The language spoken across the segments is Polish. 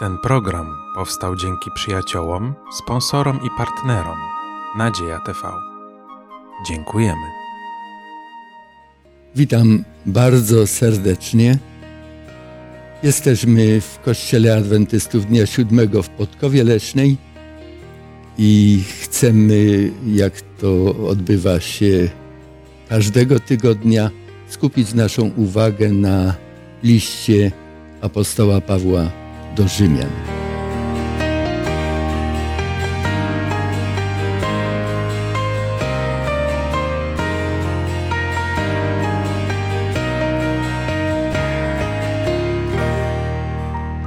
Ten program powstał dzięki przyjaciołom, sponsorom i partnerom Nadzieja TV. Dziękujemy. Witam bardzo serdecznie. Jesteśmy w Kościele Adwentystów Dnia Siódmego w Podkowie Leśnej i chcemy, jak to odbywa się każdego tygodnia, skupić naszą uwagę na liście apostoła Pawła do Rzymian.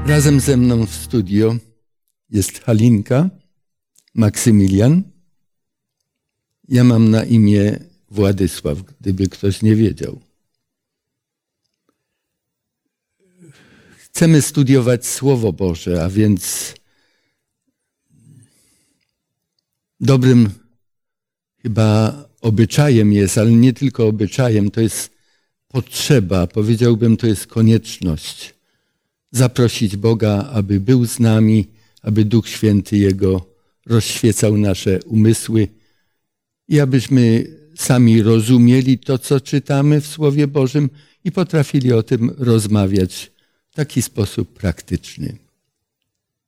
Razem ze mną w studio jest Halinka, Maksymilian. Ja mam na imię Władysław, gdyby ktoś nie wiedział. Chcemy studiować Słowo Boże, a więc dobrym chyba obyczajem jest, ale nie tylko obyczajem, to jest potrzeba, powiedziałbym, to jest konieczność. Zaprosić Boga, aby był z nami, aby Duch Święty Jego rozświecał nasze umysły i abyśmy sami rozumieli to, co czytamy w Słowie Bożym i potrafili o tym rozmawiać w taki sposób praktyczny.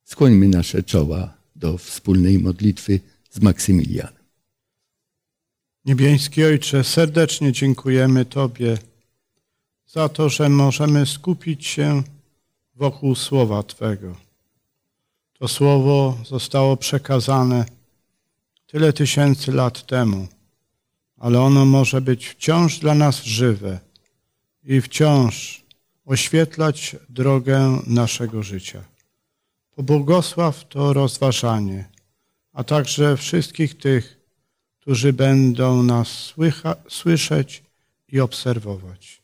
Skłońmy nasze czoła do wspólnej modlitwy z Maksymilianem. Niebiański Ojcze, serdecznie dziękujemy Tobie za to, że możemy skupić się wokół Słowa Twego. To Słowo zostało przekazane tyle tysięcy lat temu, ale ono może być wciąż dla nas żywe i wciąż oświetlać drogę naszego życia. Pobłogosław to rozważanie, a także wszystkich tych, którzy będą nas słycha, słyszeć i obserwować.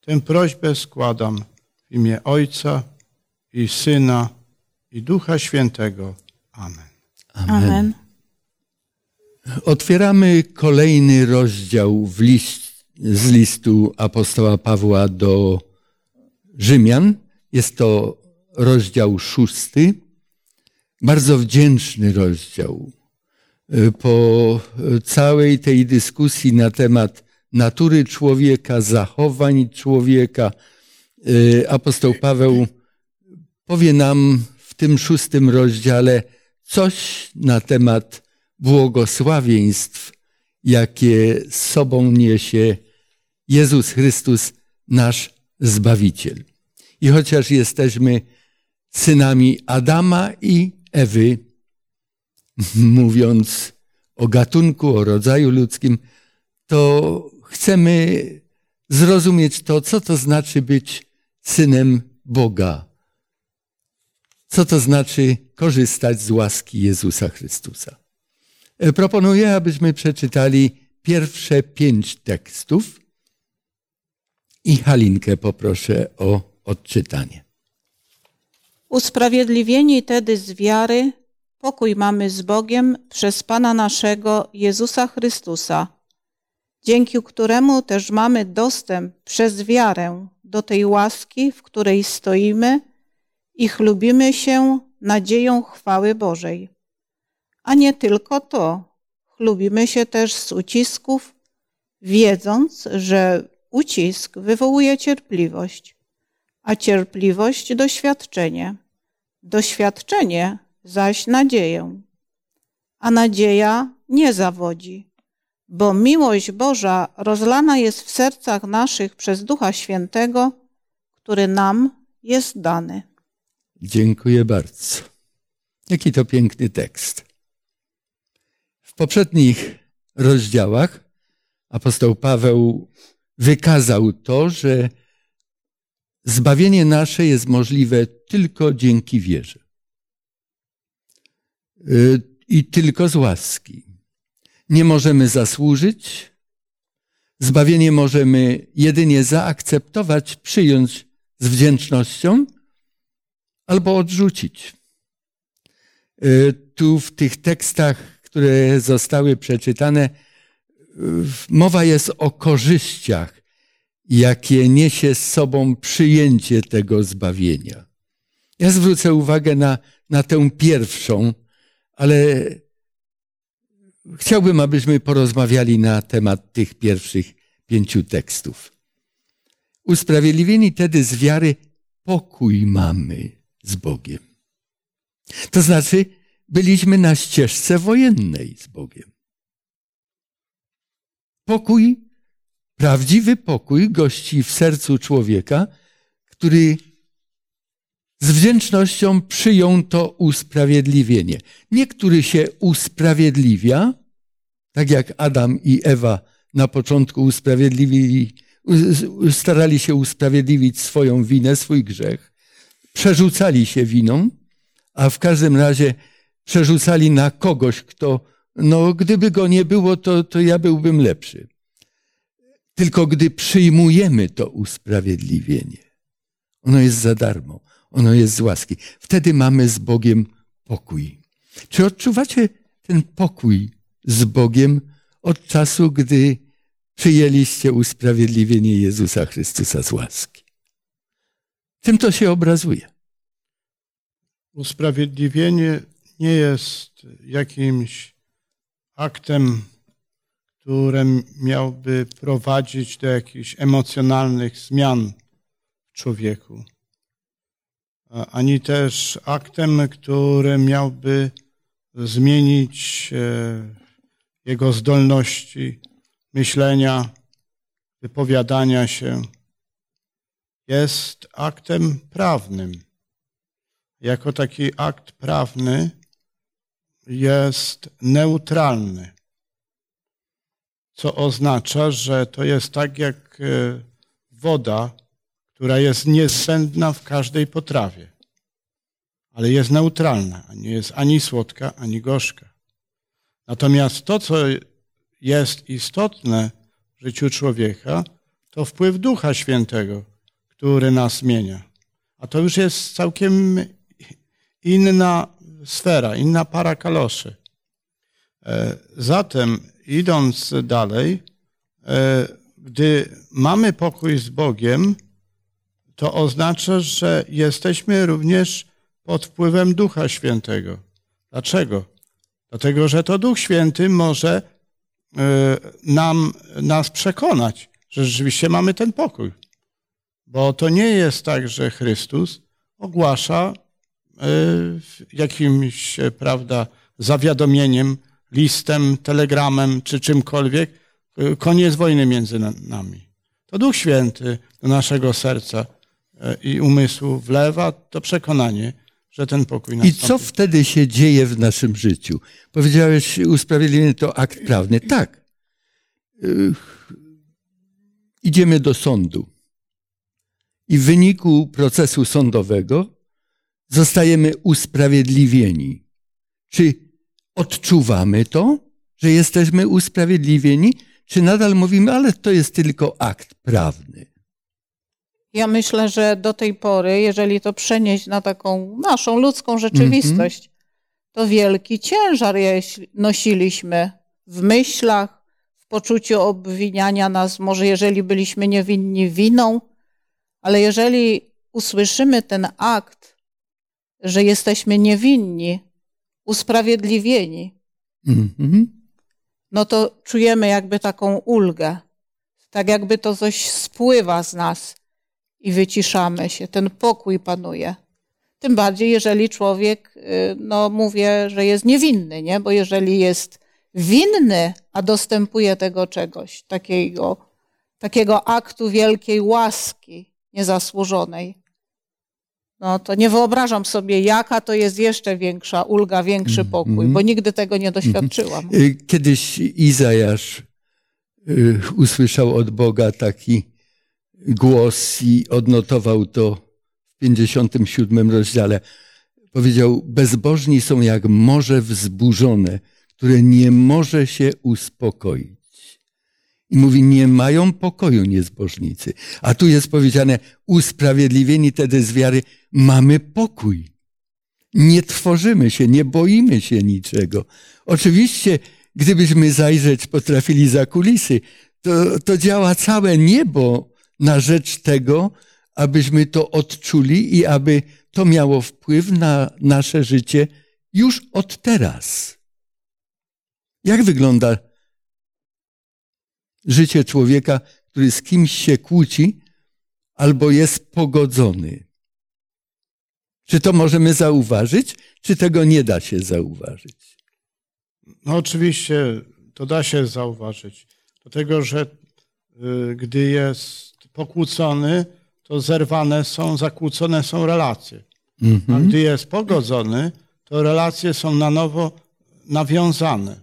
Tę prośbę składam w imię Ojca i Syna i Ducha Świętego. Amen. Amen. Amen. Otwieramy kolejny rozdział list, z listu apostoła Pawła do Rzymian. Jest to rozdział szósty. Bardzo wdzięczny rozdział. Po całej tej dyskusji na temat natury człowieka, zachowań człowieka, apostoł Paweł powie nam w tym szóstym rozdziale coś na temat błogosławieństw, jakie z sobą niesie Jezus Chrystus, nasz Zbawiciel. I chociaż jesteśmy synami Adama i Ewy, mówiąc o gatunku, o rodzaju ludzkim, to chcemy zrozumieć to, co to znaczy być synem Boga. Co to znaczy korzystać z łaski Jezusa Chrystusa. Proponuję, abyśmy przeczytali pierwsze pięć tekstów i Halinkę poproszę o odczytanie. Usprawiedliwieni tedy z wiary, pokój mamy z Bogiem przez Pana naszego Jezusa Chrystusa, dzięki któremu też mamy dostęp przez wiarę do tej łaski, w której stoimy i chlubimy się nadzieją chwały Bożej. A nie tylko to, chlubimy się też z ucisków, wiedząc, że ucisk wywołuje cierpliwość, a cierpliwość doświadczenie, doświadczenie zaś nadzieję. A nadzieja nie zawodzi, bo miłość Boża rozlana jest w sercach naszych przez Ducha Świętego, który nam jest dany. Dziękuję bardzo. Jaki to piękny tekst. W poprzednich rozdziałach apostoł Paweł wykazał to, że zbawienie nasze jest możliwe tylko dzięki wierze. I tylko z łaski. Nie możemy zasłużyć. Zbawienie możemy jedynie zaakceptować, przyjąć z wdzięcznością albo odrzucić. Tu w tych tekstach, które zostały przeczytane, mowa jest o korzyściach, jakie niesie z sobą przyjęcie tego zbawienia. Ja zwrócę uwagę na, na tę pierwszą, ale chciałbym, abyśmy porozmawiali na temat tych pierwszych pięciu tekstów. Usprawiedliwieni tedy z wiary pokój mamy z Bogiem. To znaczy, byliśmy na ścieżce wojennej z Bogiem. Pokój, prawdziwy pokój gości w sercu człowieka, który z wdzięcznością przyjął to usprawiedliwienie. Niektóry się usprawiedliwia, tak jak Adam i Ewa na początku usprawiedliwili, starali się usprawiedliwić swoją winę, swój grzech. Przerzucali się winą, a w każdym razie przerzucali na kogoś, kto, no gdyby go nie było, to, to ja byłbym lepszy. Tylko gdy przyjmujemy to usprawiedliwienie, ono jest za darmo, ono jest z łaski. Wtedy mamy z Bogiem pokój. Czy odczuwacie ten pokój z Bogiem od czasu, gdy przyjęliście usprawiedliwienie Jezusa Chrystusa z łaski? Czym to się obrazuje? Usprawiedliwienie nie jest jakimś aktem, który miałby prowadzić do jakichś emocjonalnych zmian w człowieku, ani też aktem, który miałby zmienić e, jego zdolności myślenia, wypowiadania się. Jest aktem prawnym. Jako taki akt prawny jest neutralny, co oznacza, że to jest tak jak e, woda, która jest niezbędna w każdej potrawie, ale jest neutralna, nie jest ani słodka, ani gorzka. Natomiast to, co jest istotne w życiu człowieka, to wpływ Ducha Świętego, który nas zmienia. A to już jest całkiem inna sfera, inna para kaloszy. E, zatem, idąc dalej, e, gdy mamy pokój z Bogiem, to oznacza, że jesteśmy również pod wpływem Ducha Świętego. Dlaczego? Dlatego, że to Duch Święty może e, nam, nas przekonać, że rzeczywiście mamy ten pokój. Bo to nie jest tak, że Chrystus ogłasza jakimś, e, prawda, zawiadomieniem, listem, telegramem czy czymkolwiek, koniec wojny między nami. To Duch Święty do naszego serca i umysłu wlewa to przekonanie, że ten pokój nastąpi. I co wtedy się dzieje w naszym życiu? Powiedziałeś, usprawiedliwienie to akt prawny. Tak. Idziemy do sądu. I w wyniku procesu sądowego zostajemy usprawiedliwieni. Czy odczuwamy to, że jesteśmy usprawiedliwieni, czy nadal mówimy, ale to jest tylko akt prawny? Ja myślę, że do tej pory, jeżeli to przenieść na taką naszą ludzką rzeczywistość, mm -hmm. to wielki ciężar nosiliśmy w myślach, w poczuciu obwiniania nas, może jeżeli byliśmy niewinni winą, ale jeżeli usłyszymy ten akt, że jesteśmy niewinni, usprawiedliwieni, mm -hmm. no to czujemy jakby taką ulgę, tak jakby to coś spływa z nas i wyciszamy się. Ten pokój panuje. Tym bardziej, jeżeli człowiek, y, no mówię, że jest niewinny, nie? Bo jeżeli jest winny, a dostępuje tego czegoś, takiego, takiego aktu wielkiej łaski niezasłużonej, no to nie wyobrażam sobie, jaka to jest jeszcze większa ulga, większy mhm. pokój, bo nigdy tego nie doświadczyłam. Y, kiedyś Izajasz y, usłyszał od Boga taki głos i odnotował to w 57 rozdziale. Powiedział, bezbożni są jak morze wzburzone, które nie może się uspokoić. I mówi, nie mają pokoju niezbożnicy. A tu jest powiedziane, usprawiedliwieni tedy z wiary, mamy pokój. Nie tworzymy się, nie boimy się niczego. Oczywiście, gdybyśmy zajrzeć potrafili za kulisy, to, to działa całe niebo na rzecz tego, abyśmy to odczuli i aby to miało wpływ na nasze życie już od teraz. Jak wygląda życie człowieka, który z kimś się kłóci albo jest pogodzony? Czy to możemy zauważyć, czy tego nie da się zauważyć? No oczywiście to da się zauważyć. Dlatego, że y, gdy jest pokłócony, to zerwane są, zakłócone są relacje. A gdy jest pogodzony, to relacje są na nowo nawiązane. Y,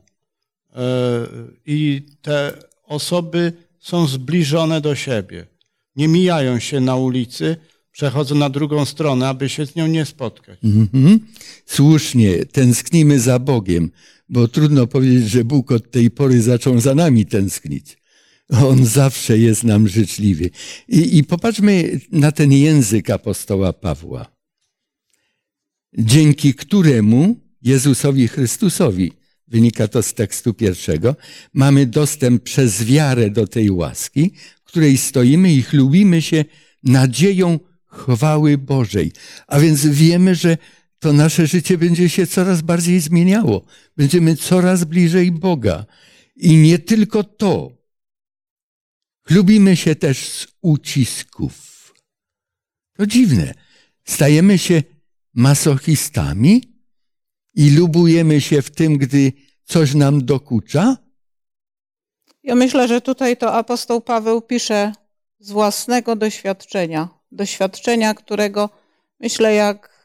I te osoby są zbliżone do siebie. Nie mijają się na ulicy, przechodzą na drugą stronę, aby się z nią nie spotkać. Mhm. Słusznie, tęsknimy za Bogiem, bo trudno powiedzieć, że Bóg od tej pory zaczął za nami tęsknić. On zawsze jest nam życzliwy. I, I popatrzmy na ten język apostoła Pawła, dzięki któremu Jezusowi Chrystusowi, wynika to z tekstu pierwszego, mamy dostęp przez wiarę do tej łaski, w której stoimy i chlubimy się nadzieją chwały Bożej. A więc wiemy, że to nasze życie będzie się coraz bardziej zmieniało. Będziemy coraz bliżej Boga. I nie tylko to. Lubimy się też z ucisków. To dziwne. Stajemy się masochistami i lubujemy się w tym, gdy coś nam dokucza? Ja myślę, że tutaj to apostoł Paweł pisze z własnego doświadczenia. Doświadczenia, którego myślę, jak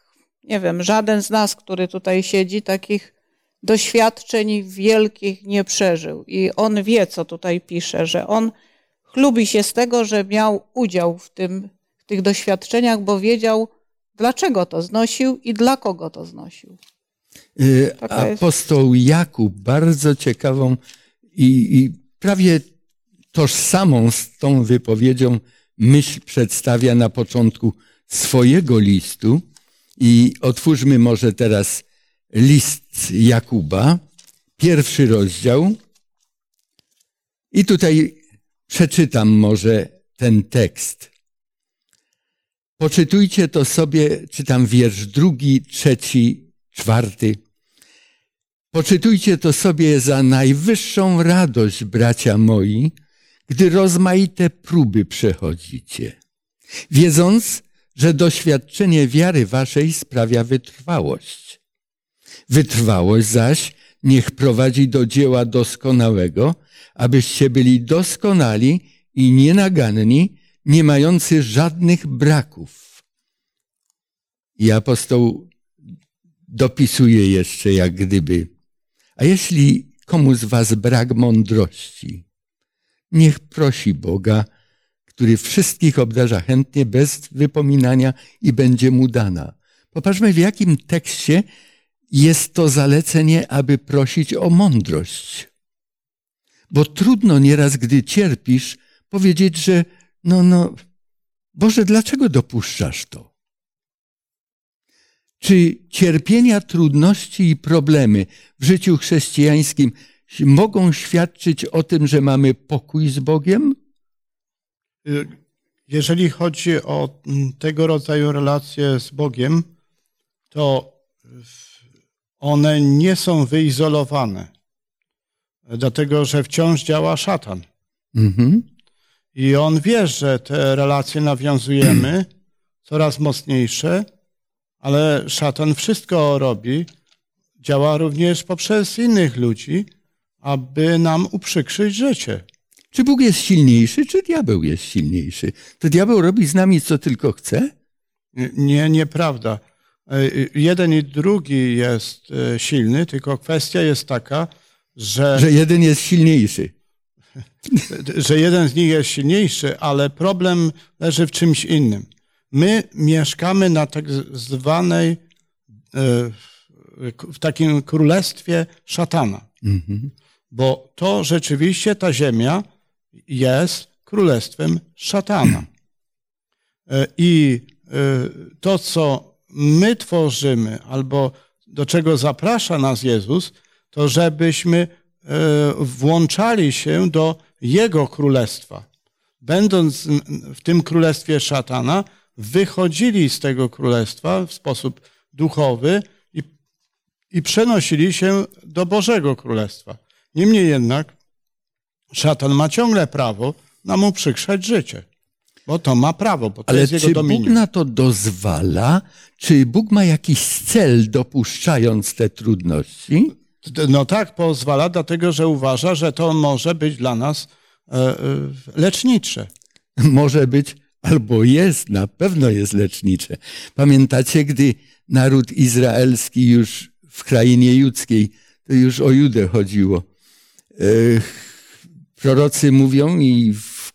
nie wiem, żaden z nas, który tutaj siedzi, takich doświadczeń wielkich nie przeżył. I on wie, co tutaj pisze, że on chlubi się z tego, że miał udział w, tym, w tych doświadczeniach, bo wiedział, dlaczego to znosił i dla kogo to znosił. Y, apostoł Jakub bardzo ciekawą i, i prawie tożsamą z tą wypowiedzią myśl przedstawia na początku swojego listu. I otwórzmy może teraz list Jakuba, pierwszy rozdział. I tutaj przeczytam może ten tekst. Poczytujcie to sobie, czytam wiersz drugi, trzeci, czwarty. Poczytujcie to sobie za najwyższą radość, bracia moi, gdy rozmaite próby przechodzicie, wiedząc, że doświadczenie wiary waszej sprawia wytrwałość. Wytrwałość zaś niech prowadzi do dzieła doskonałego, abyście byli doskonali i nienaganni, nie mający żadnych braków. I apostoł dopisuje jeszcze jak gdyby, a jeśli komu z was brak mądrości, niech prosi Boga, który wszystkich obdarza chętnie, bez wypominania i będzie mu dana. Popatrzmy, w jakim tekście jest to zalecenie, aby prosić o mądrość. Bo trudno nieraz, gdy cierpisz, powiedzieć, że no, no, Boże, dlaczego dopuszczasz to? Czy cierpienia, trudności i problemy w życiu chrześcijańskim mogą świadczyć o tym, że mamy pokój z Bogiem? Jeżeli chodzi o mm, tego rodzaju relacje z Bogiem, to one nie są wyizolowane, dlatego że wciąż działa szatan. Mhm. I on wie, że te relacje nawiązujemy coraz mocniejsze, ale szatan wszystko robi, działa również poprzez innych ludzi, aby nam uprzykrzyć życie. Czy Bóg jest silniejszy, czy diabeł jest silniejszy? To diabeł robi z nami, co tylko chce? Nie, nieprawda. E, jeden i drugi jest e, silny, tylko kwestia jest taka, że. Że jeden jest silniejszy. Że jeden z nich jest silniejszy, ale problem leży w czymś innym. My mieszkamy na tak zwanej, e, w takim królestwie szatana. Mhm. Bo to rzeczywiście ta ziemia jest królestwem szatana. E, I e, to, co my tworzymy, albo do czego zaprasza nas Jezus, to żebyśmy e, włączali się do Jego królestwa, będąc w tym królestwie szatana, wychodzili z tego królestwa w sposób duchowy i, i przenosili się do Bożego Królestwa. Niemniej jednak szatan ma ciągle prawo nam mu przykrzać życie. Bo to ma prawo, bo to Ale jest jego czy dominium. Bóg na to dozwala? Czy Bóg ma jakiś cel dopuszczając te trudności? No tak, pozwala, dlatego że uważa, że to może być dla nas e, e, lecznicze. Może być, albo jest, na pewno jest lecznicze. Pamiętacie, gdy naród izraelski już w krainie judzkiej, to już o Judę chodziło. E, Prorocy mówią i w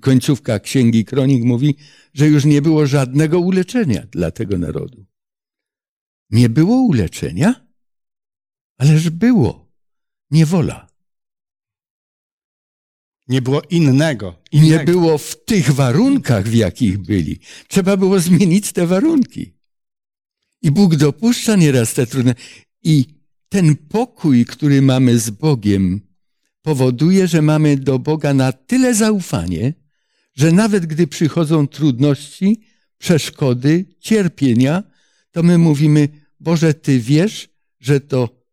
końcówka Księgi Kronik mówi, że już nie było żadnego uleczenia dla tego narodu. Nie było uleczenia? Ależ było. Niewola. Nie było innego. Nie innego. było w tych warunkach, w jakich byli. Trzeba było zmienić te warunki. I Bóg dopuszcza nieraz te trudne. I ten pokój, który mamy z Bogiem, powoduje, że mamy do Boga na tyle zaufanie, że nawet gdy przychodzą trudności, przeszkody, cierpienia, to my mówimy: Boże, Ty wiesz, że to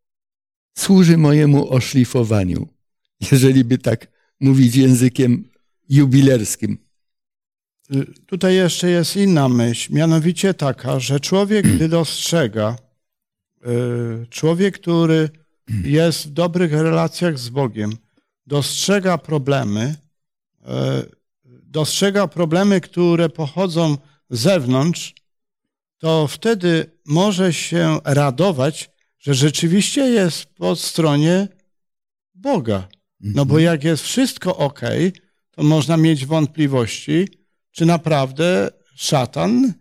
służy mojemu oszlifowaniu. Jeżeli by tak mówić językiem jubilerskim. Y, Tutaj jeszcze jest inna myśl, mianowicie taka, że człowiek, gdy dostrzega, człowiek, który jest w dobrych relacjach z Bogiem, dostrzega problemy, y, dostrzega problemy, które pochodzą z zewnątrz, to wtedy może się radować, że rzeczywiście jest po stronie Boga. No bo jak jest wszystko ok, to można mieć wątpliwości, czy naprawdę szatan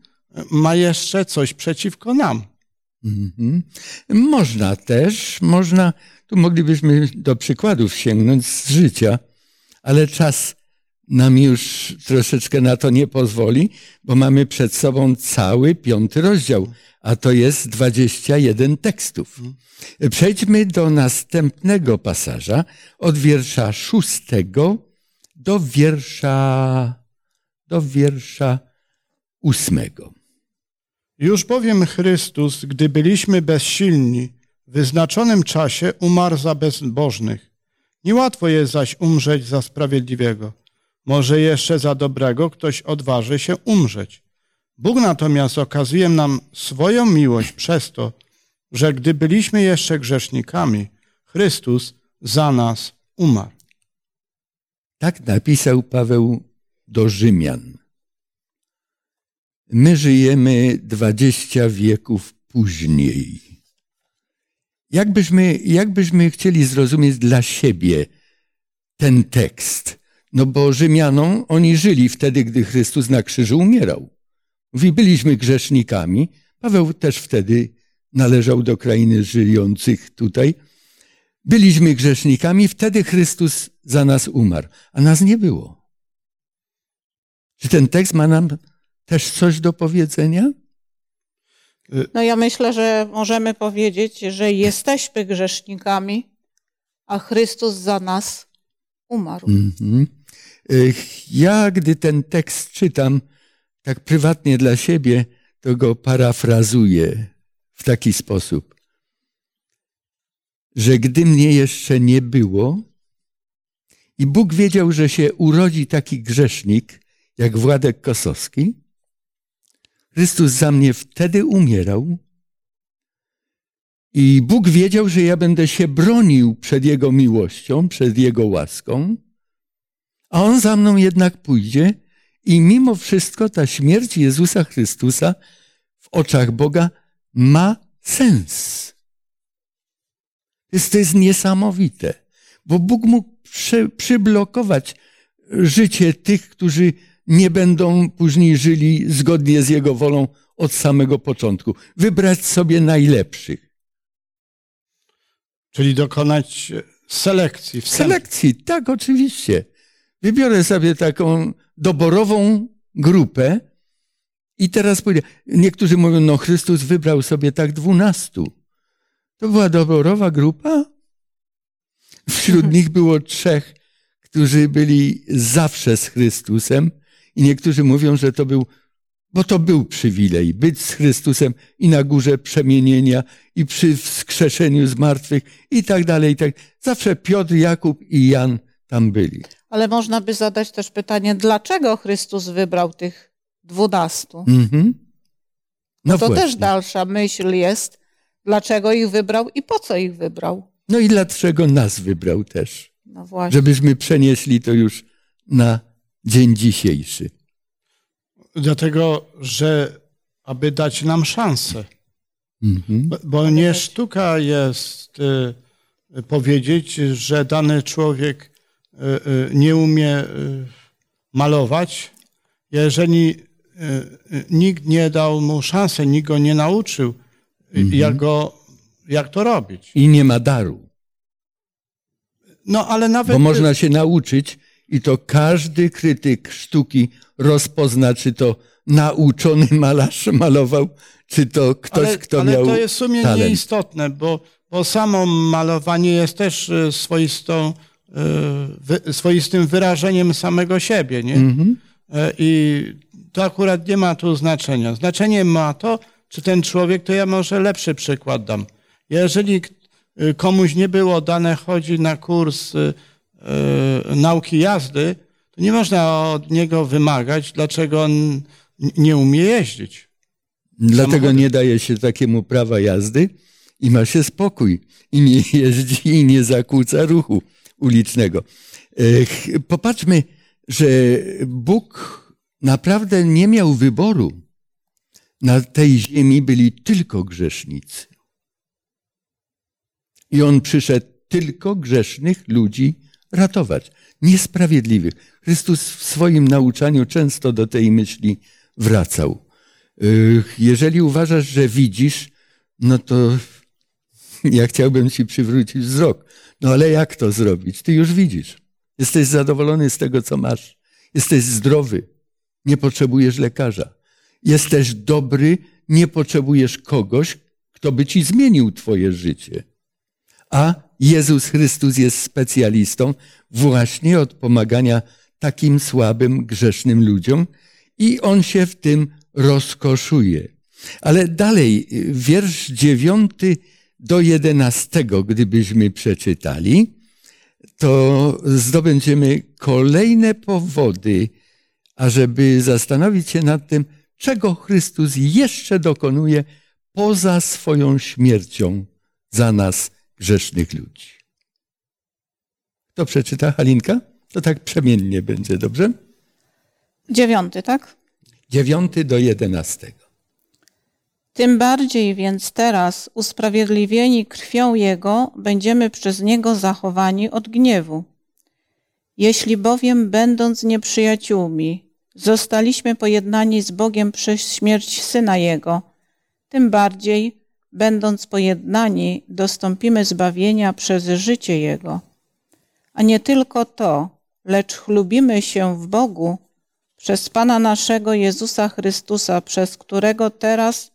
ma jeszcze coś przeciwko nam. Mhm. Można też, można, tu moglibyśmy do przykładów sięgnąć z życia, ale czas nam już troszeczkę na to nie pozwoli, bo mamy przed sobą cały piąty rozdział, a to jest 21 tekstów. Przejdźmy do następnego pasaża, od wiersza szóstego do wiersza, do wiersza ósmego. Już bowiem Chrystus, gdy byliśmy bezsilni, w wyznaczonym czasie umarł za bezbożnych. Niełatwo jest zaś umrzeć za sprawiedliwego. Może jeszcze za dobrego ktoś odważy się umrzeć. Bóg natomiast okazuje nam swoją miłość przez to, że gdy byliśmy jeszcze grzesznikami, Chrystus za nas umarł. Tak napisał Paweł do Rzymian. My żyjemy dwadzieścia wieków później. Jakbyśmy, jakbyśmy chcieli zrozumieć dla siebie ten tekst? No bo Rzymianom, oni żyli wtedy, gdy Chrystus na krzyżu umierał. Mówi, byliśmy grzesznikami. Paweł też wtedy należał do krainy żyjących tutaj. Byliśmy grzesznikami, wtedy Chrystus za nas umarł, a nas nie było. Czy ten tekst ma nam też coś do powiedzenia? No ja myślę, że możemy powiedzieć, że jesteśmy grzesznikami, a Chrystus za nas umarł. Mhm. Ech, Ja, gdy ten tekst czytam, tak prywatnie dla siebie, to go parafrazuję w taki sposób, że gdy mnie jeszcze nie było i Bóg wiedział, że się urodzi taki grzesznik jak Władek Kosowski, Chrystus za mnie wtedy umierał i Bóg wiedział, że ja będę się bronił przed Jego miłością, przed Jego łaską, a On za mną jednak pójdzie i mimo wszystko ta śmierć Jezusa Chrystusa w oczach Boga ma sens. Jest, to jest niesamowite, bo Bóg mógł przy, przyblokować życie tych, którzy nie będą później żyli zgodnie z Jego wolą od samego początku. Wybrać sobie najlepszych. Czyli dokonać selekcji. wstępnej. Selekcji, tak, oczywiście. Wybiorę sobie taką doborową grupę i teraz pójdę. Niektórzy mówią, no Chrystus wybrał sobie tak dwunastu. To była doborowa grupa? Wśród nich było trzech, którzy byli zawsze z Chrystusem i niektórzy mówią, że to był, bo to był przywilej, być z Chrystusem i na górze przemienienia i przy wskrzeszeniu z martwych i tak dalej. I tak. Zawsze Piotr, Jakub i Jan tam byli. Ale można by zadać też pytanie, dlaczego Chrystus wybrał tych dwunastu? Mhm. No to właśnie. też dalsza myśl jest, dlaczego ich wybrał i po co ich wybrał. No i dlaczego nas wybrał też? No. Żebyśmy przenieśli to już na dzień dzisiejszy. Dlatego, że aby dać nam szansę. Mhm. Bo- Bo nie sztuka jest y, powiedzieć, że dany człowiek y, y, nie umie y, malować, jeżeli y, y, nikt nie dał mu szansy, nikt go nie nauczył, y, jak, go, jak to robić. I nie ma daru. No ale nawet. Bo można się nauczyć i to każdy krytyk sztuki rozpozna, czy to nauczony malarz malował, czy to ktoś, ale, kto ale miał to jest w sumie talent. nieistotne, bo, bo samo malowanie jest też y, swoistą, wy, swoistym wyrażeniem samego siebie. Nie? Mhm. E, I to akurat nie ma tu znaczenia. Znaczenie ma to, czy ten człowiek, to ja może lepszy przykład dam. Jeżeli komuś nie było dane chodzi na kurs nauki jazdy, to nie można od niego wymagać, dlaczego on nie umie jeździć. Dlatego nie daje się takiemu prawa jazdy i ma się spokój. I nie jeździ i nie zakłóca ruchu ulicznego. E, Popatrzmy, że Bóg naprawdę nie miał wyboru. Na tej ziemi byli tylko grzesznicy. I On przyszedł tylko grzesznych ludzi ratować, niesprawiedliwych. Chrystus w swoim nauczaniu często do tej myśli wracał. Jeżeli uważasz, że widzisz, no to ja chciałbym ci przywrócić wzrok. No ale jak to zrobić? Ty już widzisz. Jesteś zadowolony z tego, co masz. Jesteś zdrowy. Nie potrzebujesz lekarza. Jesteś dobry. Nie potrzebujesz kogoś, kto by ci zmienił twoje życie. A Jezus Chrystus jest specjalistą właśnie od pomagania takim słabym, grzesznym ludziom i on się w tym rozkoszuje. Ale dalej, wiersz dziewiąty do jedenastego, gdybyśmy przeczytali, to zdobędziemy kolejne powody, ażeby zastanowić się nad tym, czego Chrystus jeszcze dokonuje poza swoją śmiercią za nas, grzesznych ludzi. Kto przeczyta? Halinka? To tak przemiennie będzie, dobrze? Dziewiąty, tak? Dziewiąty do jedenastego. Tym bardziej więc teraz, usprawiedliwieni krwią Jego, będziemy przez Niego zachowani od gniewu. Jeśli bowiem, będąc nieprzyjaciółmi, zostaliśmy pojednani z Bogiem przez śmierć Syna Jego, tym bardziej, będąc pojednani, dostąpimy zbawienia przez życie Jego. A nie tylko to, lecz chlubimy się w Bogu przez Pana naszego Jezusa Chrystusa, przez którego teraz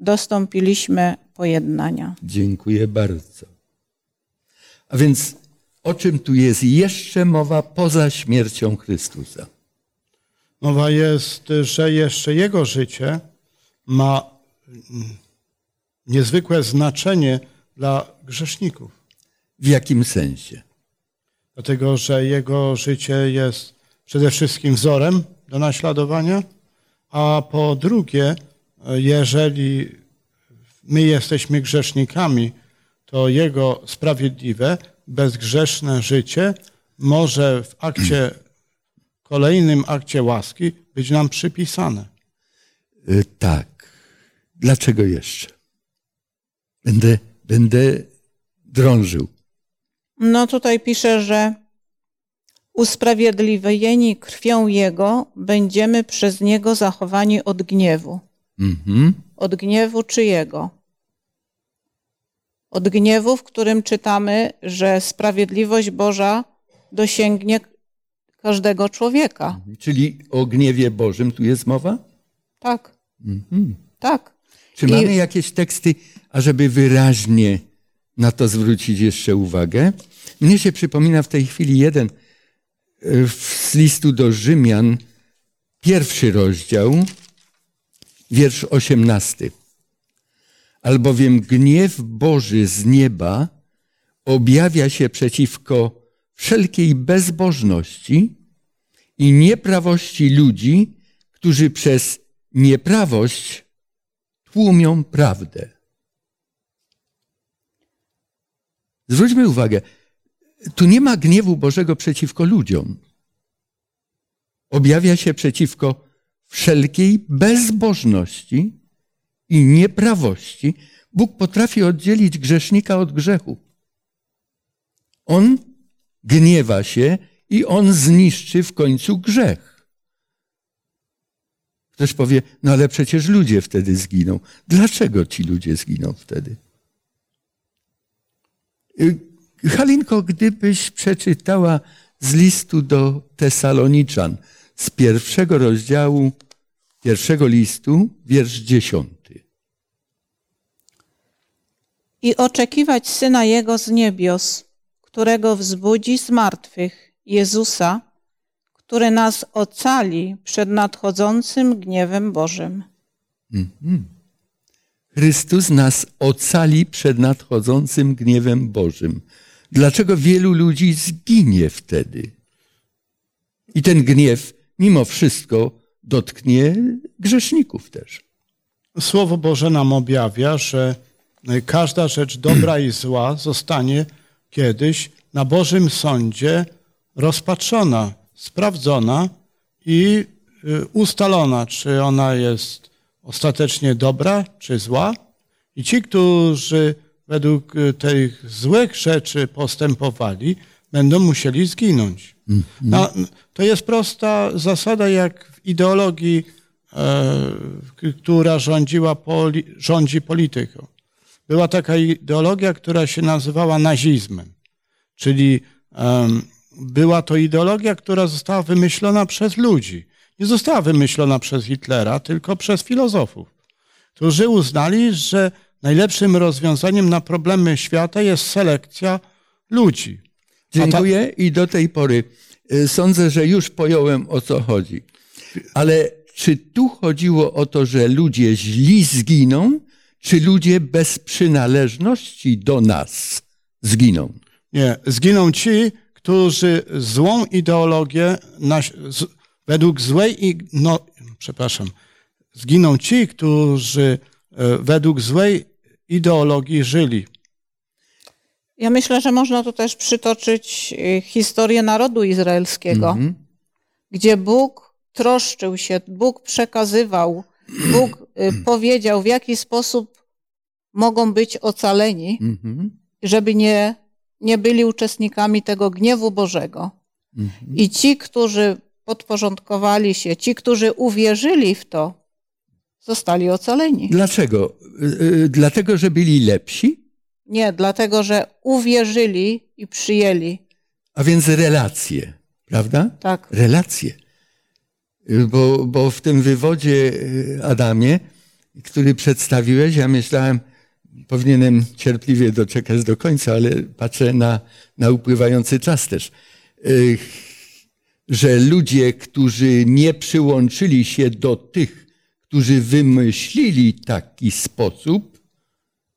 dostąpiliśmy pojednania. Dziękuję bardzo. A więc o czym tu jest jeszcze mowa poza śmiercią Chrystusa? Mowa jest, że jeszcze jego życie ma niezwykłe znaczenie dla grzeszników. W jakim sensie? Dlatego, że jego życie jest przede wszystkim wzorem do naśladowania, a po drugie, jeżeli my jesteśmy grzesznikami, to jego sprawiedliwe, bezgrzeszne życie może w akcie, kolejnym akcie łaski być nam przypisane. Y, Tak. Dlaczego jeszcze? Będę, będę drążył. No tutaj pisze, że usprawiedliwieni krwią Jego będziemy przez Niego zachowani od gniewu. Mhm. Od gniewu czyjego? Od gniewu, w którym czytamy, że sprawiedliwość Boża dosięgnie każdego człowieka. Czyli o gniewie Bożym tu jest mowa? Tak, Mhm. tak. Czy I- mamy jakieś teksty, ażeby wyraźnie na to zwrócić jeszcze uwagę? Mnie się przypomina w tej chwili jeden z listu do Rzymian, pierwszy rozdział, wiersz osiemnasty. Albowiem gniew Boży z nieba objawia się przeciwko wszelkiej bezbożności i nieprawości ludzi, którzy przez nieprawość tłumią prawdę. Zwróćmy uwagę, tu nie ma gniewu Bożego przeciwko ludziom. Objawia się przeciwko wszelkiej bezbożności i nieprawości. Bóg potrafi oddzielić grzesznika od grzechu. On gniewa się i on zniszczy w końcu grzech. Ktoś powie, no ale przecież ludzie wtedy zginą. Dlaczego ci ludzie zginą wtedy? Y, Halinko, gdybyś przeczytała z listu do Tesaloniczan, z pierwszego rozdziału pierwszego listu, wiersz dziesiąty. I oczekiwać Syna Jego z niebios, którego wzbudzi z martwych, Jezusa, który nas ocali przed nadchodzącym gniewem Bożym. Mhm. Chrystus nas ocali przed nadchodzącym gniewem Bożym. Dlaczego wielu ludzi zginie wtedy? I ten gniew, mimo wszystko, dotknie grzeszników też. Słowo Boże nam objawia, że każda rzecz dobra i zła zostanie kiedyś na Bożym sądzie rozpatrzona, sprawdzona i y, ustalona, czy ona jest ostatecznie dobra czy zła. I ci, którzy według y, tych złych rzeczy postępowali, będą musieli zginąć. Mm no, to jest prosta zasada, jak w ideologii, e, która rządziła poli, rządzi polityką. Była taka ideologia, która się nazywała nazizmem, czyli e, była to ideologia, która została wymyślona przez ludzi. Nie została wymyślona przez Hitlera, tylko przez filozofów, którzy uznali, że najlepszym rozwiązaniem na problemy świata jest selekcja ludzi. Dziękuję i do tej pory y, sądzę, że już pojąłem o co chodzi. Ale czy tu chodziło o to, że ludzie źli zginą, czy ludzie bez przynależności do nas zginą? Nie, zginą ci, którzy złą ideologię, według złej, no, przepraszam, zginą ci, którzy e, według złej ideologii żyli. Ja myślę, że można tu też przytoczyć e, historię narodu izraelskiego, mm -hmm. gdzie Bóg troszczył się, Bóg przekazywał, Bóg e, powiedział, w jaki sposób mogą być ocaleni, mm -hmm. żeby nie, nie byli uczestnikami tego gniewu Bożego. -hmm. I ci, którzy podporządkowali się, ci, którzy uwierzyli w to, zostali ocaleni. Dlaczego? Y, y, dlatego, że byli lepsi? Nie, dlatego, że uwierzyli i przyjęli. A więc relacje, prawda? Tak. Relacje. Y, bo, bo w tym wywodzie, Adamie, który przedstawiłeś, ja myślałem, powinienem cierpliwie doczekać do końca, ale patrzę na, na upływający czas też że ludzie, którzy nie przyłączyli się do tych, którzy wymyślili taki sposób,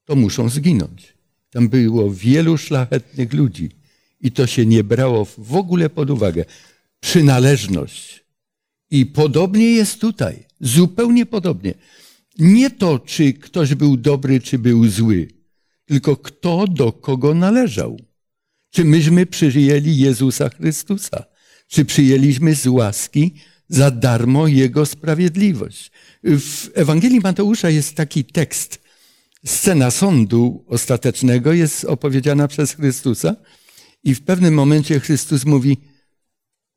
to muszą zginąć. Tam było wielu szlachetnych ludzi i to się nie brało w ogóle pod uwagę. Przynależność. I podobnie jest tutaj. Zupełnie podobnie. Nie to, czy ktoś był dobry, czy był zły, tylko kto do kogo należał. Czy myśmy przyjęli Jezusa Chrystusa? Czy przyjęliśmy z łaski za darmo Jego sprawiedliwość? W Ewangelii Mateusza jest taki tekst. Scena sądu ostatecznego jest opowiedziana przez Chrystusa i w pewnym momencie Chrystus mówi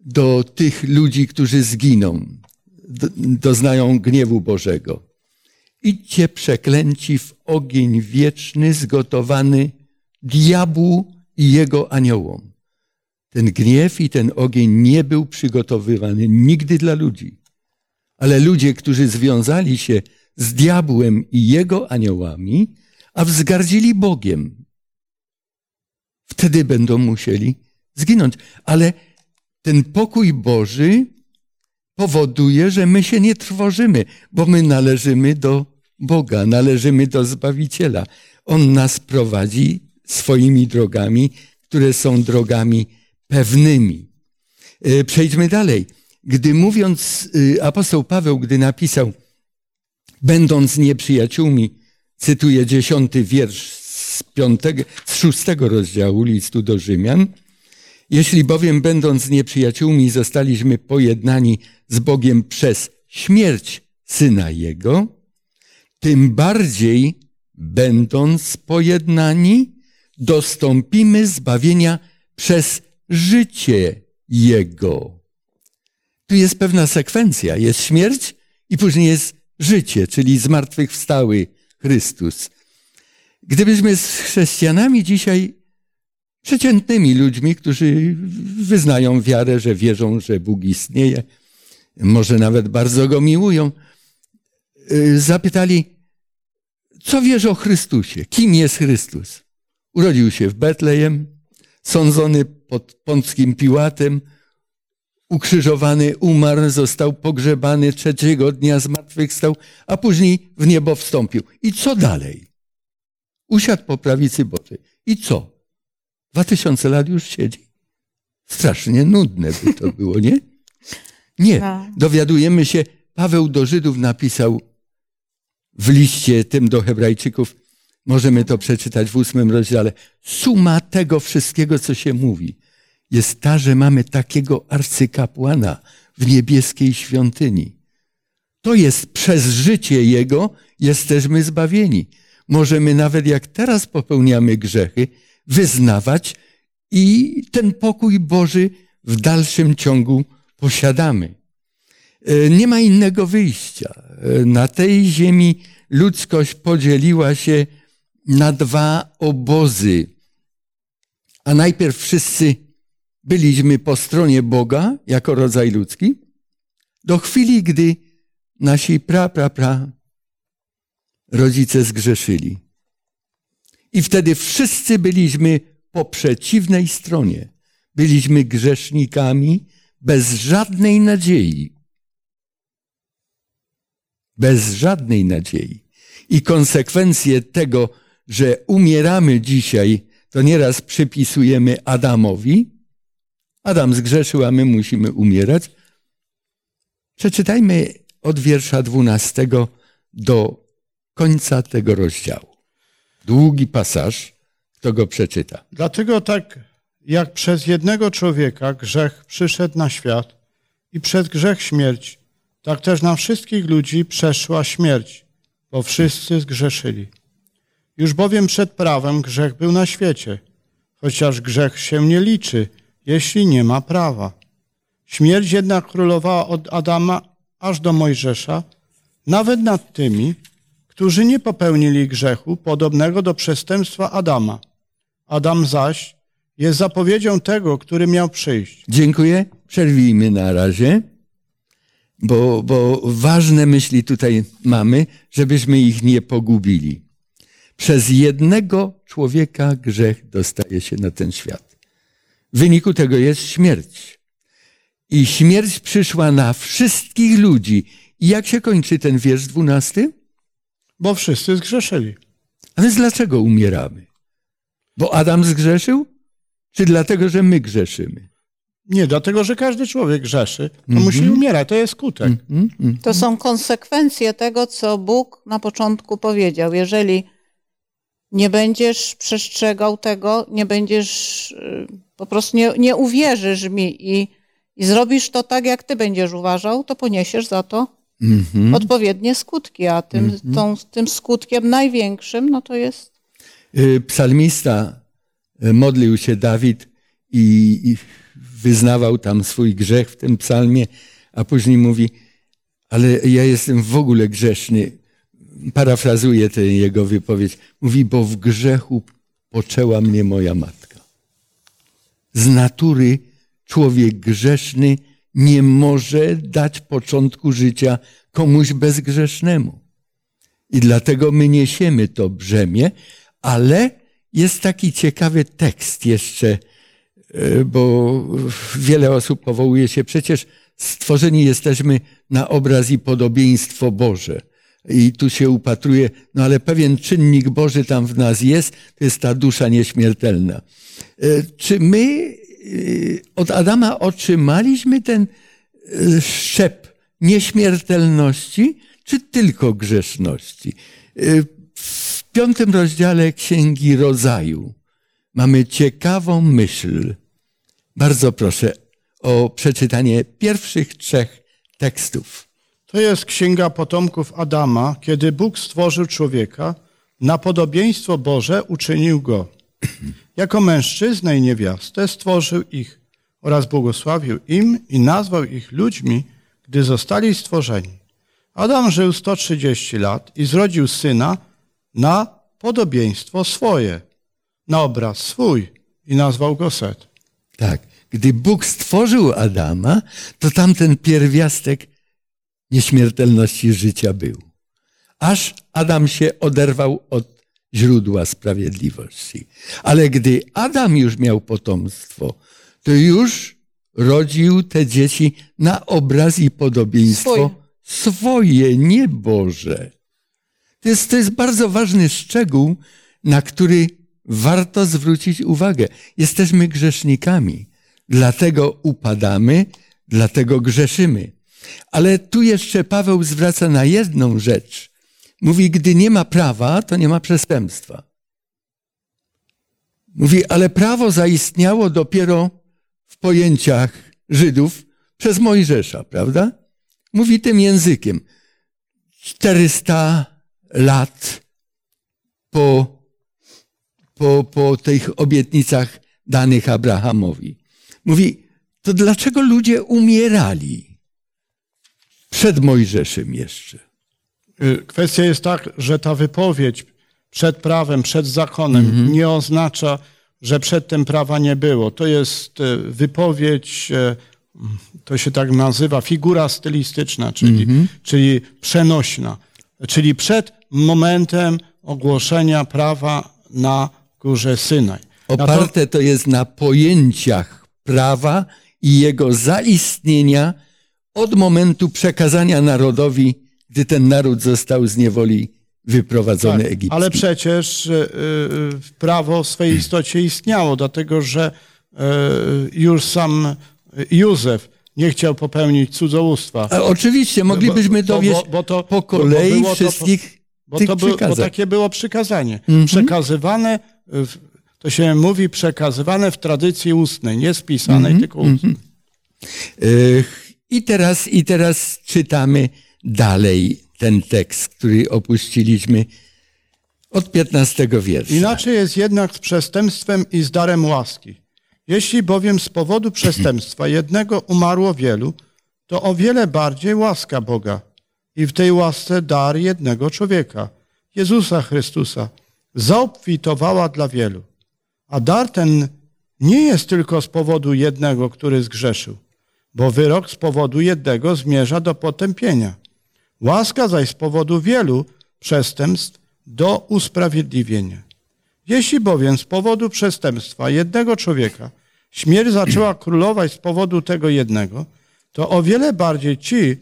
do tych ludzi, którzy zginą, doznają gniewu Bożego. Idźcie przeklęci w ogień wieczny zgotowany diabłu i jego aniołom. Ten gniew i ten ogień nie był przygotowywany nigdy dla ludzi. Ale ludzie, którzy związali się z diabłem i jego aniołami, a wzgardzili Bogiem, wtedy będą musieli zginąć. Ale ten pokój Boży powoduje, że my się nie trwożymy, bo my należymy do Boga, należymy do Zbawiciela. On nas prowadzi swoimi drogami, które są drogami pewnymi. E, przejdźmy dalej. Gdy mówiąc, e, apostoł Paweł, gdy napisał, będąc nieprzyjaciółmi, cytuję dziesiąty wiersz z, piątego, z szóstego rozdziału listu do Rzymian, jeśli bowiem będąc nieprzyjaciółmi zostaliśmy pojednani z Bogiem przez śmierć Syna Jego, tym bardziej będąc pojednani, dostąpimy zbawienia przez życie Jego. Tu jest pewna sekwencja. Jest śmierć i później jest życie, czyli zmartwychwstały Chrystus. Gdybyśmy z chrześcijanami dzisiaj przeciętnymi ludźmi, którzy wyznają wiarę, że wierzą, że Bóg istnieje, może nawet bardzo go miłują, y, zapytali, co wiesz o Chrystusie? Kim jest Chrystus? Urodził się w Betlejem, sądzony pod Pąckim Piłatem, ukrzyżowany, umarł, został pogrzebany, trzeciego dnia zmartwychwstał, a później w niebo wstąpił. I co dalej? Usiadł po prawicy Bożej. I co? Dwa tysiące lat już siedzi. Strasznie nudne by to było, nie? Nie. No. Dowiadujemy się, Paweł do Żydów napisał w liście tym do Hebrajczyków, możemy to przeczytać w ósmym rozdziale, suma tego wszystkiego, co się mówi, jest ta, że mamy takiego arcykapłana w niebieskiej świątyni. To jest przez życie Jego jesteśmy zbawieni. Możemy nawet jak teraz popełniamy grzechy, wyznawać i ten pokój Boży w dalszym ciągu posiadamy. E, Nie ma innego wyjścia. E, Na tej ziemi ludzkość podzieliła się na dwa obozy. A najpierw wszyscy byliśmy po stronie Boga jako rodzaj ludzki, do chwili, gdy nasi pra, pra, pra rodzice zgrzeszyli. I wtedy wszyscy byliśmy po przeciwnej stronie. Byliśmy grzesznikami bez żadnej nadziei. Bez żadnej nadziei. I konsekwencje tego, że umieramy dzisiaj, to nieraz przypisujemy Adamowi. Adam zgrzeszył, a my musimy umierać. Przeczytajmy od wiersza 12 do końca tego rozdziału. Długi pasaż, kto go przeczyta. Dlatego tak jak przez jednego człowieka grzech przyszedł na świat i przez grzech śmierć, tak też na wszystkich ludzi przeszła śmierć, bo wszyscy zgrzeszyli. Już bowiem przed prawem grzech był na świecie, chociaż grzech się nie liczy, jeśli nie ma prawa. Śmierć jednak królowała od Adama aż do Mojżesza, nawet nad tymi, którzy nie popełnili grzechu podobnego do przestępstwa Adama. Adam zaś jest zapowiedzią tego, który miał przyjść. Dziękuję. Przerwijmy na razie, bo, bo ważne myśli tutaj mamy, żebyśmy ich nie pogubili. Przez jednego człowieka grzech dostaje się na ten świat. W wyniku tego jest śmierć. I śmierć przyszła na wszystkich ludzi. I jak się kończy ten wiersz dwunasty? Bo wszyscy zgrzeszyli. A więc dlaczego umieramy? Bo Adam zgrzeszył? Czy dlatego, że my grzeszymy? Nie, dlatego, że każdy człowiek grzeszy, to musi umierać, to jest skutek. Mm, mm. To są konsekwencje tego, co Bóg na początku powiedział. Jeżeli nie będziesz przestrzegał tego, nie będziesz, y, po prostu nie, nie uwierzysz mi i, i zrobisz to tak, jak ty będziesz uważał, to poniesiesz za to Mhm. odpowiednie skutki, a tym, tą, tym skutkiem największym, no to jest Y, Psalmista y, modlił się Dawid i, i wyznawał tam swój grzech w tym psalmie, a później mówi, ale ja jestem w ogóle grzeszny. Parafrazuję tę jego wypowiedź. Mówi, bo w grzechu poczęła mnie moja matka. Z natury człowiek grzeszny nie może dać początku życia komuś bezgrzesznemu. I dlatego my niesiemy to brzemię, ale jest taki ciekawy tekst jeszcze bo wiele osób powołuje się, przecież stworzeni jesteśmy na obraz i podobieństwo Boże. I tu się upatruje, no ale pewien czynnik Boży tam w nas jest, to jest ta dusza nieśmiertelna. E, czy my od Adama otrzymaliśmy ten szczep nieśmiertelności, czy tylko grzeszności? W piątym rozdziale Księgi Rodzaju mamy ciekawą myśl. Bardzo proszę o przeczytanie pierwszych trzech tekstów. To jest Księga Potomków Adama, kiedy Bóg stworzył człowieka, na podobieństwo Boże uczynił go. Jako mężczyznę i niewiastę stworzył ich oraz błogosławił im i nazwał ich ludźmi, gdy zostali stworzeni. Adam żył 130 lat i zrodził syna na podobieństwo swoje, na obraz swój i nazwał go Set. Tak. Gdy Bóg stworzył Adama, to tamten pierwiastek nieśmiertelności życia był. Aż Adam się oderwał od źródła sprawiedliwości. Ale gdy Adam już miał potomstwo, to już rodził te dzieci na obraz i podobieństwo Swój. swoje, nie Boże. To jest, to jest bardzo ważny szczegół, na który warto zwrócić uwagę. Jesteśmy grzesznikami, dlatego upadamy, dlatego grzeszymy. Ale tu jeszcze Paweł zwraca na jedną rzecz. Mówi, gdy nie ma prawa, to nie ma przestępstwa. Mówi, ale prawo zaistniało dopiero w pojęciach Żydów przez Mojżesza, prawda? Mówi tym językiem. 400 lat po, po, po tych obietnicach danych Abrahamowi. Mówi, to dlaczego ludzie umierali przed Mojżeszem jeszcze? Y, kwestia jest tak, że ta wypowiedź przed prawem, przed zakonem mhm. nie oznacza, że przedtem prawa nie było. To jest y, wypowiedź, y, to się tak nazywa, figura stylistyczna, czyli, mhm. czyli przenośna. Czyli przed momentem ogłoszenia prawa na górze Synaj. Oparte to jest na pojęciach prawa i jego zaistnienia od momentu przekazania narodowi, gdy ten naród został z niewoli wyprowadzony tak. Ale przecież y, y, prawo w swojej istocie istniało, dlatego że y, już sam Józef nie chciał popełnić cudzołóstwa. A oczywiście, moglibyśmy dowieść bo, bo, bo to, po kolei bo wszystkich bo, tych to było, bo takie było przykazanie. Mhm. Przekazywane, to się mówi przekazywane w tradycji ustnej, nie spisanej, mhm. tylko ustnej. Mhm. I teraz, I teraz czytamy dalej ten tekst, który opuściliśmy od 15 wiersza. Inaczej jest jednak z przestępstwem i z darem łaski. Jeśli bowiem z powodu przestępstwa jednego umarło wielu, to o wiele bardziej łaska Boga i w tej łasce dar jednego człowieka, Jezusa Chrystusa, zaobfitowała dla wielu. A dar ten nie jest tylko z powodu jednego, który zgrzeszył, bo wyrok z powodu jednego zmierza do potępienia. Łaska zaś z powodu wielu przestępstw do usprawiedliwienia. Jeśli bowiem z powodu przestępstwa jednego człowieka śmierć zaczęła królować z powodu tego jednego, to o wiele bardziej ci,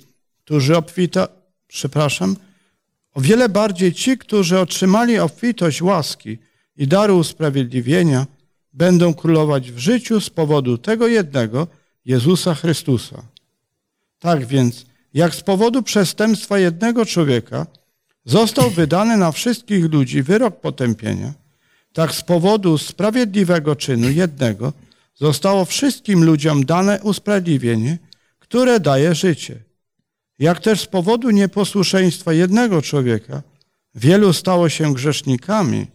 którzy obfita, przepraszam, o wiele bardziej ci, którzy otrzymali obfitość łaski i daru usprawiedliwienia, będą królować w życiu z powodu tego jednego, Jezusa Chrystusa. Tak więc, jak z powodu przestępstwa jednego człowieka został wydany na wszystkich ludzi wyrok potępienia, tak z powodu sprawiedliwego czynu jednego zostało wszystkim ludziom dane usprawiedliwienie, które daje życie. Jak też z powodu nieposłuszeństwa jednego człowieka wielu stało się grzesznikami,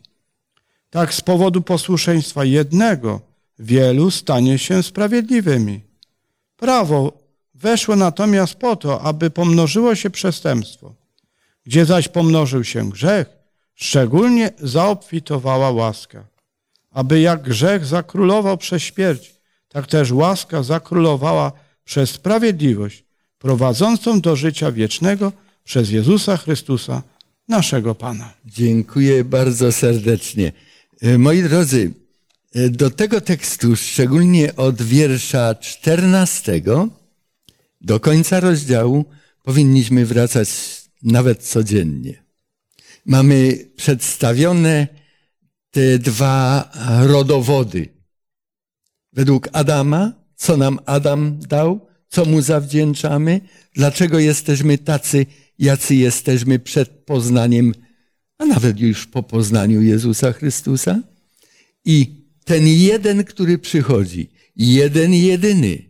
tak z powodu posłuszeństwa jednego wielu stanie się sprawiedliwymi. Prawo weszło natomiast po to, aby pomnożyło się przestępstwo. Gdzie zaś pomnożył się grzech, Szczególnie zaobfitowała łaska, aby jak grzech zakrólował przez śmierć, tak też łaska zakrólowała przez sprawiedliwość, prowadzącą do życia wiecznego przez Jezusa Chrystusa, naszego Pana. Dziękuję bardzo serdecznie. E, moi drodzy, Do tego tekstu, szczególnie od wiersza 14 do końca rozdziału, powinniśmy wracać nawet codziennie. Mamy przedstawione te dwa rodowody. Według Adama, co nam Adam dał, co mu zawdzięczamy, dlaczego jesteśmy tacy, jacy jesteśmy przed poznaniem, a nawet już po poznaniu Jezusa Chrystusa. I ten jeden, który przychodzi, jeden jedyny,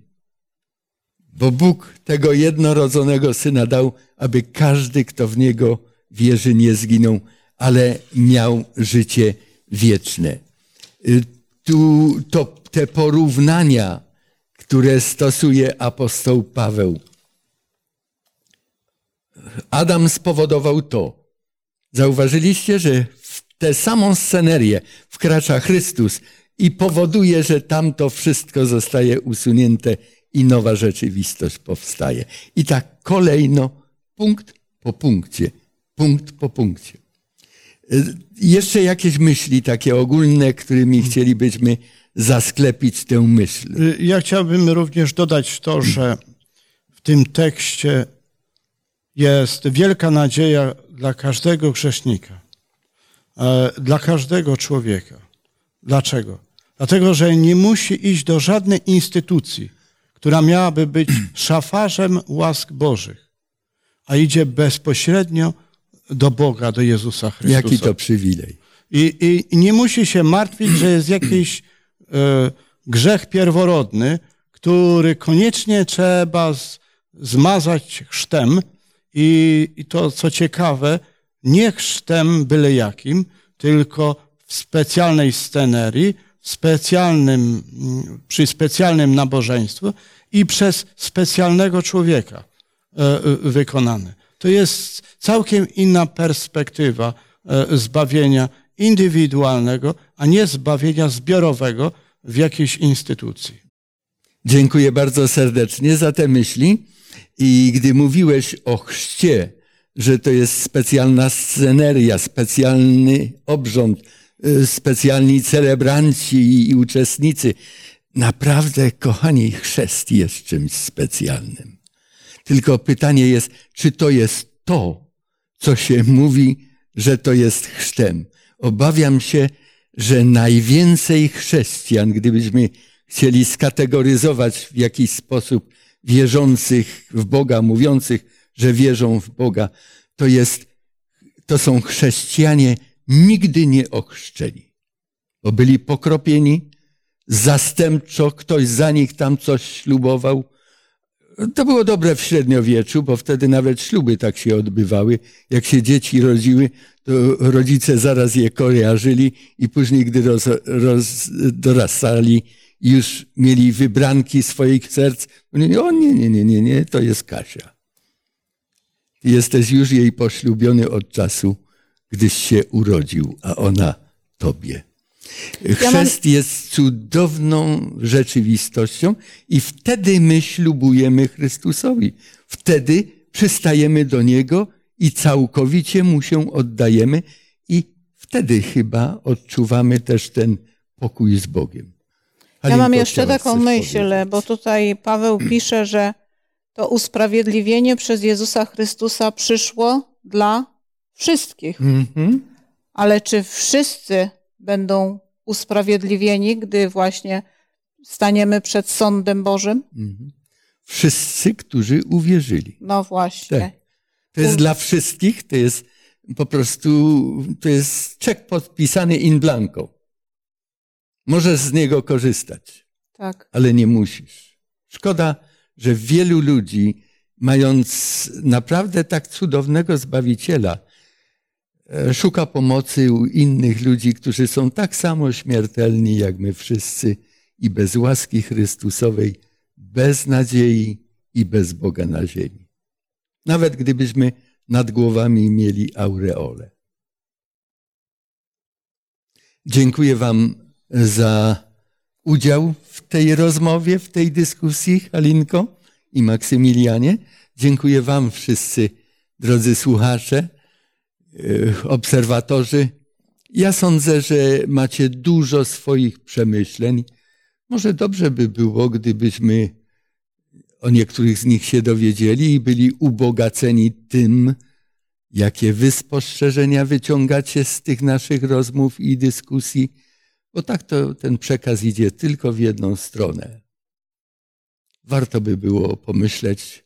bo Bóg tego jednorodzonego syna dał, aby każdy, kto w niego wierzy, nie zginął, ale miał życie wieczne. Y, tu to, te porównania, które stosuje apostoł Paweł. Adam spowodował to. Zauważyliście, że w tę samą scenerię wkracza Chrystus i powoduje, że tamto wszystko zostaje usunięte i nowa rzeczywistość powstaje. I tak kolejno, punkt po punkcie, punkt po punkcie. Y, jeszcze jakieś myśli takie ogólne, którymi chcielibyśmy zasklepić tę myśl. Y, ja chciałbym również dodać to, że w tym tekście jest wielka nadzieja dla każdego grzesznika, e, dla każdego człowieka. Dlaczego? Dlatego, że nie musi iść do żadnej instytucji, która miałaby być szafarzem łask Bożych, a idzie bezpośrednio do Boga, do Jezusa Chrystusa. Jaki to przywilej. I, I, nie musi się martwić, że jest jakiś grzech pierworodny, który koniecznie trzeba zmazać chrztem. I, I to, co ciekawe, nie chrztem byle jakim, tylko w specjalnej scenerii, specjalnym, przy specjalnym nabożeństwie i przez specjalnego człowieka e, e, wykonane. To jest całkiem inna perspektywa e, zbawienia indywidualnego, a nie zbawienia zbiorowego w jakiejś instytucji. Dziękuję bardzo serdecznie za te myśli. I gdy mówiłeś o chrzcie, że to jest specjalna sceneria, specjalny obrząd, y, specjalni celebranci i uczestnicy, naprawdę, kochani, chrzest jest czymś specjalnym. Tylko pytanie jest, czy to jest to, co się mówi, że to jest chrztem. Obawiam się, że najwięcej chrześcijan, gdybyśmy chcieli skategoryzować w jakiś sposób wierzących w Boga, mówiących, że wierzą w Boga, to jest, to są chrześcijanie nigdy nie ochrzczeni, bo byli pokropieni, zastępczo ktoś za nich tam coś ślubował, to było dobre w średniowieczu, bo wtedy nawet śluby tak się odbywały. Jak się dzieci rodziły, rodzice zaraz je kojarzyli i później, gdy roz, roz, dorastali, już mieli wybranki swoich serc, mówili, o nie, nie, nie, nie, nie, to jest Kasia. Jesteś już jej poślubiony od czasu, gdyś się urodził, a ona tobie. Chrzest jest cudowną rzeczywistością i wtedy my ślubujemy Chrystusowi. Wtedy przystajemy do Niego i całkowicie Mu się oddajemy i wtedy chyba odczuwamy też ten pokój z Bogiem. ja mam jeszcze taką myśl, powiedzieć. bo tutaj Paweł pisze, że to usprawiedliwienie przez Jezusa Chrystusa przyszło dla wszystkich. Mm -hmm. Ale czy wszyscy będą usprawiedliwieni, gdy właśnie staniemy przed sądem Bożym? Mhm. Wszyscy, którzy uwierzyli. No właśnie. Tak. To jest U... dla wszystkich, to jest po prostu, to jest czek podpisany in blanco. Możesz z niego korzystać, tak. ale nie musisz. Szkoda, że wielu ludzi, mając naprawdę tak cudownego Zbawiciela, E, szuka pomocy u innych ludzi, którzy są tak samo śmiertelni jak my wszyscy i bez łaski Chrystusowej, bez nadziei i bez Boga na ziemi. Nawet gdybyśmy nad głowami mieli aureole. Dziękuję Wam za udział w tej rozmowie, w tej dyskusji, Halinko i Maksymilianie. Dziękuję Wam wszyscy, drodzy słuchacze Y, obserwatorzy Ja sądzę, że macie dużo swoich przemyśleń. Może dobrze by było, gdybyśmy o niektórych z nich się dowiedzieli i byli ubogaceni tym, jakie wy spostrzeżenia wyciągacie z tych naszych rozmów i dyskusji, bo tak to ten przekaz idzie tylko w jedną stronę. Warto by było pomyśleć,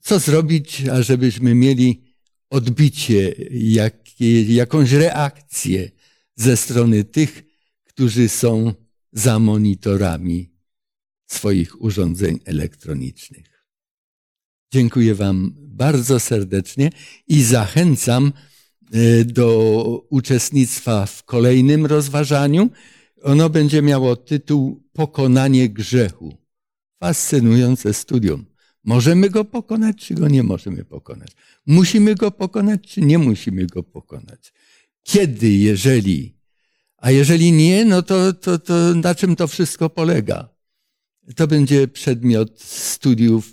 co zrobić, ażebyśmy mieli odbicie, jak, jakąś reakcję ze strony tych, którzy są za monitorami swoich urządzeń elektronicznych. Dziękuję Wam bardzo serdecznie i zachęcam e, do uczestnictwa w kolejnym rozważaniu. Ono będzie miało tytuł Pokonanie grzechu. Fascynujące studium. Możemy go pokonać, czy go nie możemy pokonać? Musimy go pokonać, czy nie musimy go pokonać? Kiedy, jeżeli? A jeżeli nie, no to, to, to na czym to wszystko polega? To będzie przedmiot studiów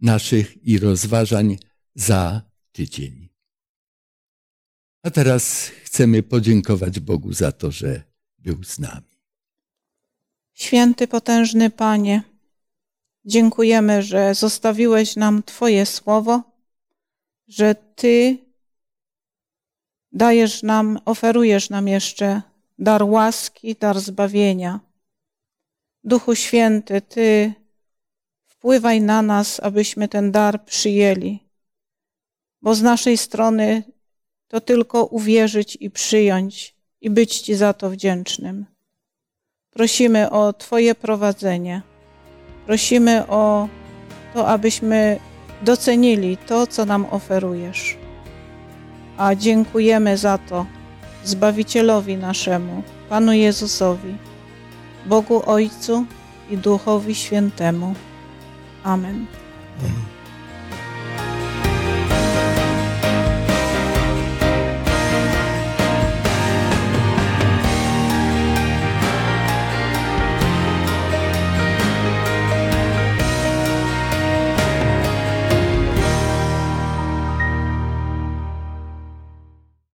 naszych i rozważań za tydzień. A teraz chcemy podziękować Bogu za to, że był z nami. Święty, potężny Panie, dziękujemy, że zostawiłeś nam Twoje słowo, że Ty dajesz nam, oferujesz nam jeszcze dar łaski, dar zbawienia. Duchu Święty, Ty wpływaj na nas, abyśmy ten dar przyjęli, bo z naszej strony to tylko uwierzyć i przyjąć i być Ci za to wdzięcznym. Prosimy o Twoje prowadzenie. Prosimy o to, abyśmy docenili to, co nam oferujesz. A dziękujemy za to Zbawicielowi naszemu, Panu Jezusowi, Bogu Ojcu i Duchowi Świętemu. Amen. Amen.